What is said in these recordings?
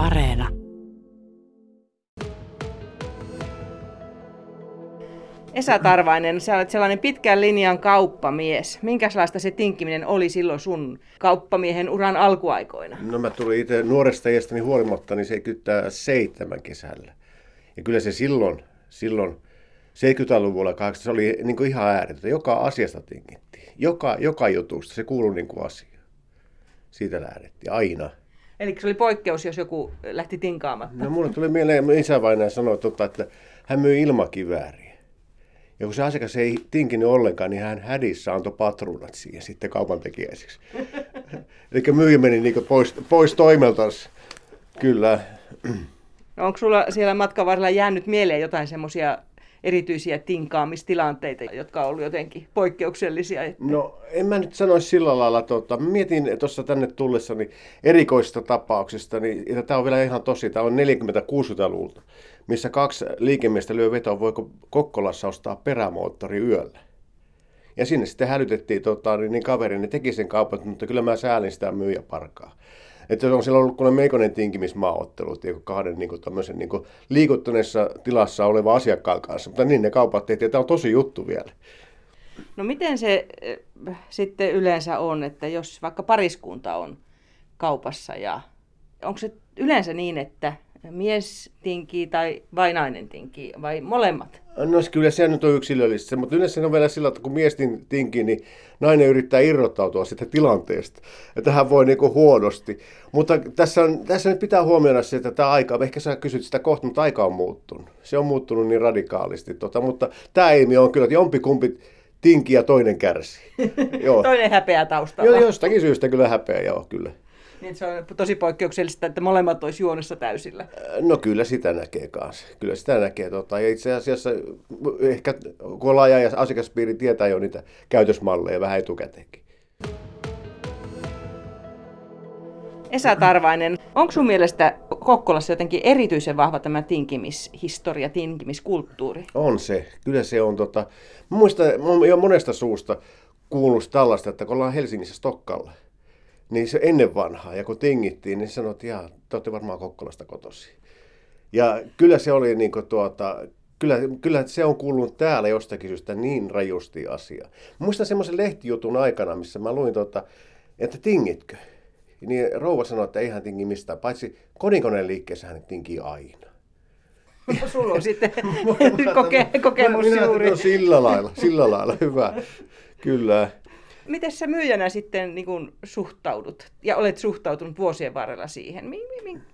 Areena. Esa Tarvainen, sä olet sellainen pitkän linjan kauppamies. Minkälaista se tinkkiminen oli silloin sun kauppamiehen uran alkuaikoina? No mä tulin itse nuoresta iästäni huolimatta, niin se kyttää seitsemän kesällä. Ja kyllä se silloin, silloin 70-luvulla 80 se oli niin kuin ihan ääretöntä. Joka asiasta tingittiin. Joka, joka jutusta se kuului niin kuin asia. Siitä lähdettiin aina. Eli se oli poikkeus, jos joku lähti tinkaamatta. No mulle tuli mieleen, mun isävainaja sanoi, tota, että hän myi ilmakivääriä. Ja kun se asiakas ei tinkinyt ollenkaan, niin hän hädissä antoi patruunat siihen sitten kaupantekijäiseksi. Eli myyjä meni niin pois, pois toimeltansa. Kyllä. No onko sulla siellä matkan varrella jäänyt mieleen jotain semmoisia erityisiä tinkaamistilanteita, jotka on ollut jotenkin poikkeuksellisia? Että... No en mä nyt sanoisi sillä lailla. Tota, mietin tuossa tänne tullessani erikoista tapauksista, niin tämä on vielä ihan tosi. Tämä on 40-60-luvulta, missä kaksi liikemiestä lyö vetoa, voiko Kokkolassa ostaa perämoottori yöllä. Ja sinne sitten hälytettiin tota, niin, niin kaverini teki sen kaupan, mutta kyllä mä säälin sitä myyjäparkaa. Että on siellä ollut kun Meikonen tinkimismaaottelut niin kahden niin kuin, niin kuin liikuttuneessa tilassa oleva asiakkaan kanssa. Mutta niin ne kaupat tehtiin, tämä on tosi juttu vielä. No miten se äh, sitten yleensä on, että jos vaikka pariskunta on kaupassa ja onko se yleensä niin, että mies tinkii tai vai nainen tinkii vai molemmat? No kyllä se nyt on yksilöllistä, mutta yleensä on vielä sillä, että kun mies tinkii, niin nainen yrittää irrottautua sitä tilanteesta. Että hän voi niinku huonosti. Mutta tässä, on, tässä nyt pitää huomioida se, että tämä aika, ehkä sä kysyt sitä kohta, mutta aika on muuttunut. Se on muuttunut niin radikaalisti. Tota, mutta tämä ilmiö on kyllä, että jompikumpi tinki ja toinen kärsi. Joo. toinen häpeä taustalla. Joo, jostakin syystä kyllä häpeä, joo, kyllä. Niin se on tosi poikkeuksellista, että molemmat olisi juonessa täysillä. No kyllä sitä näkee kanssa. Kyllä sitä näkee. Tota. Ja itse asiassa ehkä kun laaja ja asiakaspiiri tietää jo niitä käytösmalleja vähän etukäteenkin. Esa Tarvainen, onko sun mielestä Kokkolassa jotenkin erityisen vahva tämä tinkimishistoria, tinkimiskulttuuri? On se. Kyllä se on. Tota, muistan jo monesta suusta kuullut tällaista, että kun ollaan Helsingissä Stokkalla, niin se ennen vanhaa, ja kun tingittiin, niin sanottiin, että te olette varmaan Kokkolasta kotosi. Ja kyllä se oli niin kuin tuota, kyllä, kyllä se on kuulunut täällä jostakin syystä niin rajusti asia. Muistan semmoisen lehtijutun aikana, missä mä luin, tuota, että tingitkö? Niin rouva sanoi, että ei hän tingi mistään, paitsi kodinkoneen liikkeessä hän tinkii aina. No, sulla on sitten koke- kokemus minä, juuri. No, sillä lailla, sillä lailla, hyvä. Kyllä miten sä myyjänä sitten niin kun suhtaudut ja olet suhtautunut vuosien varrella siihen?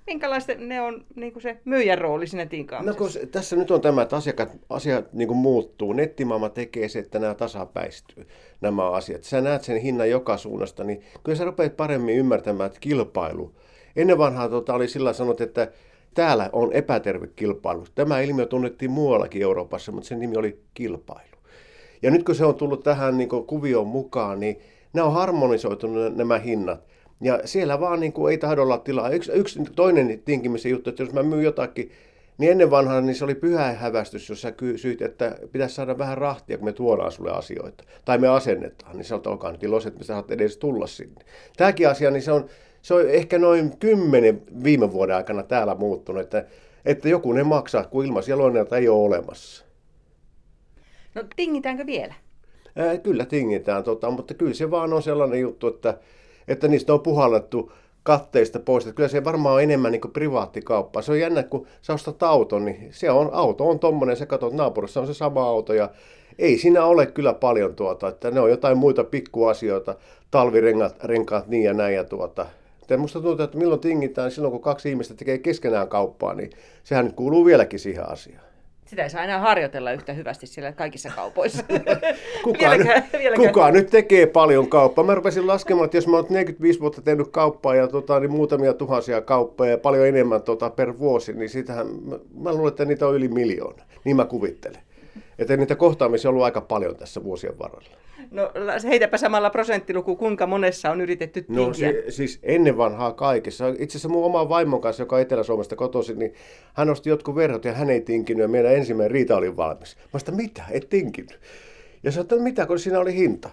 Minkälaista ne on niin se myyjän rooli siinä tinkaamisessa? No kun tässä nyt on tämä, että asiat, asiat niin muuttuu. Nettimaailma tekee se, että nämä tasapäistyy, nämä asiat. Sä näet sen hinnan joka suunnasta, niin kyllä sä rupeat paremmin ymmärtämään, että kilpailu. Ennen vanhaa tota, oli sillä sanot, että täällä on epäterve kilpailu. Tämä ilmiö tunnettiin muuallakin Euroopassa, mutta sen nimi oli kilpailu. Ja nyt kun se on tullut tähän niin kuvioon mukaan, niin nämä on harmonisoitunut nämä hinnat. Ja siellä vaan niin kuin ei tahdo olla tilaa. Yksi, yksi toinen tinkimisen juttu, että jos mä myyn jotakin, niin ennen vanhaa niin se oli pyhä hävästys, jos sä kysyit, että pitäisi saada vähän rahtia, kun me tuodaan sulle asioita. Tai me asennetaan, niin olet olkaa nyt iloiset, että sä saat edes tulla sinne. Tämäkin asia, niin se on, se on ehkä noin kymmenen viime vuoden aikana täällä muuttunut, että, että joku ne maksaa, kun ilmaisia ei ole olemassa. No tingitäänkö vielä? Ää, kyllä tingitään, tota, mutta kyllä se vaan on sellainen juttu, että, että niistä on puhallettu katteista pois. Että kyllä se varmaan on enemmän niin privaattikauppa. Se on jännä, kun sä ostat auton, niin se on, auto on tommonen, sä katsot naapurissa on se sama auto ja ei siinä ole kyllä paljon tuota, että ne on jotain muita pikkuasioita, talvirenkaat renkaat niin ja näin ja tuota. Ja musta tuntuu, että milloin tingitään silloin, kun kaksi ihmistä tekee keskenään kauppaa, niin sehän nyt kuuluu vieläkin siihen asiaan. Sitä ei saa aina harjoitella yhtä hyvästi siellä kaikissa kaupoissa. kuka, vieläkään, nyt, vieläkään. kuka nyt tekee paljon kauppaa? Mä rupesin laskemaan, että jos mä oon 45 vuotta tehnyt kauppaa ja tota, niin muutamia tuhansia kauppoja ja paljon enemmän tota, per vuosi, niin sitähän, mä, mä luulen, että niitä on yli miljoona. Niin mä kuvittelen. Että niitä kohtaamisia on ollut aika paljon tässä vuosien varrella. No heitäpä samalla prosenttiluku, kuinka monessa on yritetty tinkiä? No si- siis ennen vanhaa kaikessa. Itse asiassa mun oma vaimon kanssa, joka Etelä-Suomesta kotoisin, niin hän osti jotkut verhot ja hän ei tinkinyt ja meidän ensimmäinen riita oli valmis. Mä sanoin, mitä, et tinkinyt? Ja sanoin, että mitä, kun siinä oli hinta.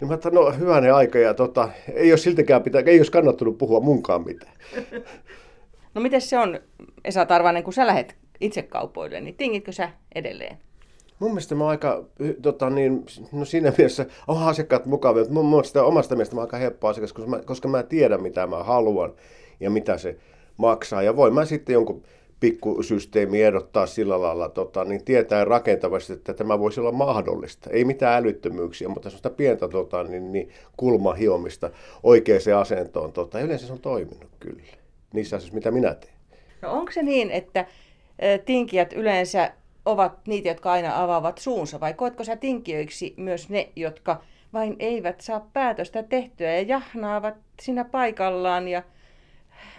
Niin mä että no hyvänen aika ja tota, ei ole siltäkään pitää, ei olisi kannattanut puhua munkaan mitään. No miten se on, Esa Tarvanen, kun sä lähet itse kaupoille, niin tingitkö sä edelleen? Mun mielestä mä aika, tota niin, no siinä mielessä on asiakkaat mukavia, mutta mun mielestä omasta mielestä mä aika helppo asiakas, koska mä, koska mä tiedän mitä mä haluan ja mitä se maksaa. Ja voin mä sitten jonkun pikkusysteemi ehdottaa sillä lailla, tota, niin tietää rakentavasti, että tämä voisi olla mahdollista. Ei mitään älyttömyyksiä, mutta sellaista pientä tota, niin, niin kulmahiomista oikeaan asentoon. Tota, yleensä se on toiminut kyllä, niissä asioissa, mitä minä teen. No onko se niin, että tinkijät yleensä ovat niitä, jotka aina avaavat suunsa, vai koetko sä tinkijöiksi myös ne, jotka vain eivät saa päätöstä tehtyä ja jahnaavat siinä paikallaan ja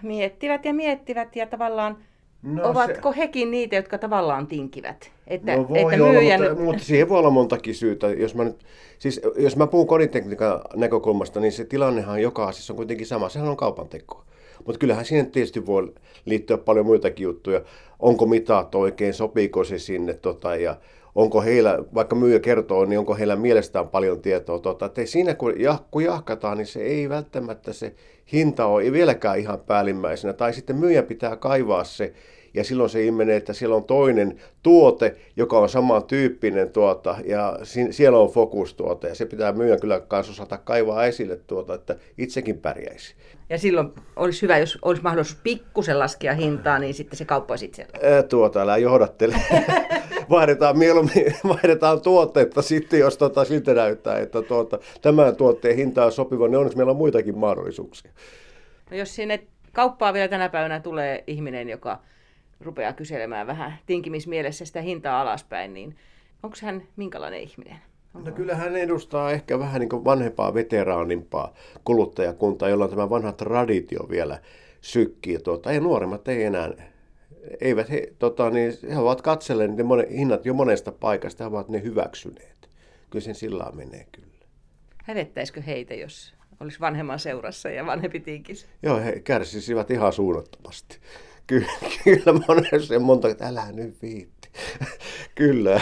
miettivät ja miettivät ja tavallaan No Ovatko se... hekin niitä, jotka tavallaan tinkivät? Että, no voi että myyjän... olla, mutta, mutta siihen voi olla montakin syytä. Jos mä, nyt, siis, jos mä puhun kodintekniikan näkökulmasta, niin se tilannehan joka asiassa on kuitenkin sama. Sehän on kaupan teko. Mutta kyllähän siihen tietysti voi liittyä paljon muitakin juttuja. Onko mitat oikein, sopiiko se sinne tota, ja onko heillä, vaikka myyjä kertoo, niin onko heillä mielestään paljon tietoa. Tota, että siinä kun, jah, kun jahkataan, niin se ei välttämättä se hinta ole vieläkään ihan päällimmäisenä. Tai sitten myyjä pitää kaivaa se ja silloin se ilmenee, että siellä on toinen tuote, joka on samantyyppinen tuota, ja siellä on fokustuote, ja se pitää myyä kyllä kanssa osata kaivaa esille tuota, että itsekin pärjäisi. Ja silloin olisi hyvä, jos olisi mahdollisuus pikkusen laskea hintaa, niin sitten se kauppa olisi itsellä. Tuota, älä johdattele. vaihdetaan mieluummin vaihdetaan tuotteetta sitten, jos tota, siltä näyttää, että tuota, tämän tuotteen hinta on sopiva, niin onneksi meillä on muitakin mahdollisuuksia. No jos sinne kauppaa vielä tänä päivänä tulee ihminen, joka rupeaa kyselemään vähän tinkimismielessä sitä hintaa alaspäin, niin onko hän minkälainen ihminen? No kyllä hän edustaa ehkä vähän niin vanhempaa, veteraanimpaa kuluttajakuntaa, jolla on tämä vanha traditio vielä sykkii. Tuota, ei nuoremmat ei enää, eivät he, tota, niin, he ovat katselleet ne monen, hinnat jo monesta paikasta, he ovat ne hyväksyneet. Kyllä sen sillä menee kyllä. Hävettäisikö heitä, jos olisi vanhemman seurassa ja vanhempi tinkis? Joo, he kärsisivät ihan suunnattomasti. Kyllä, kyllä monessa monta, että älä nyt viitti. kyllä.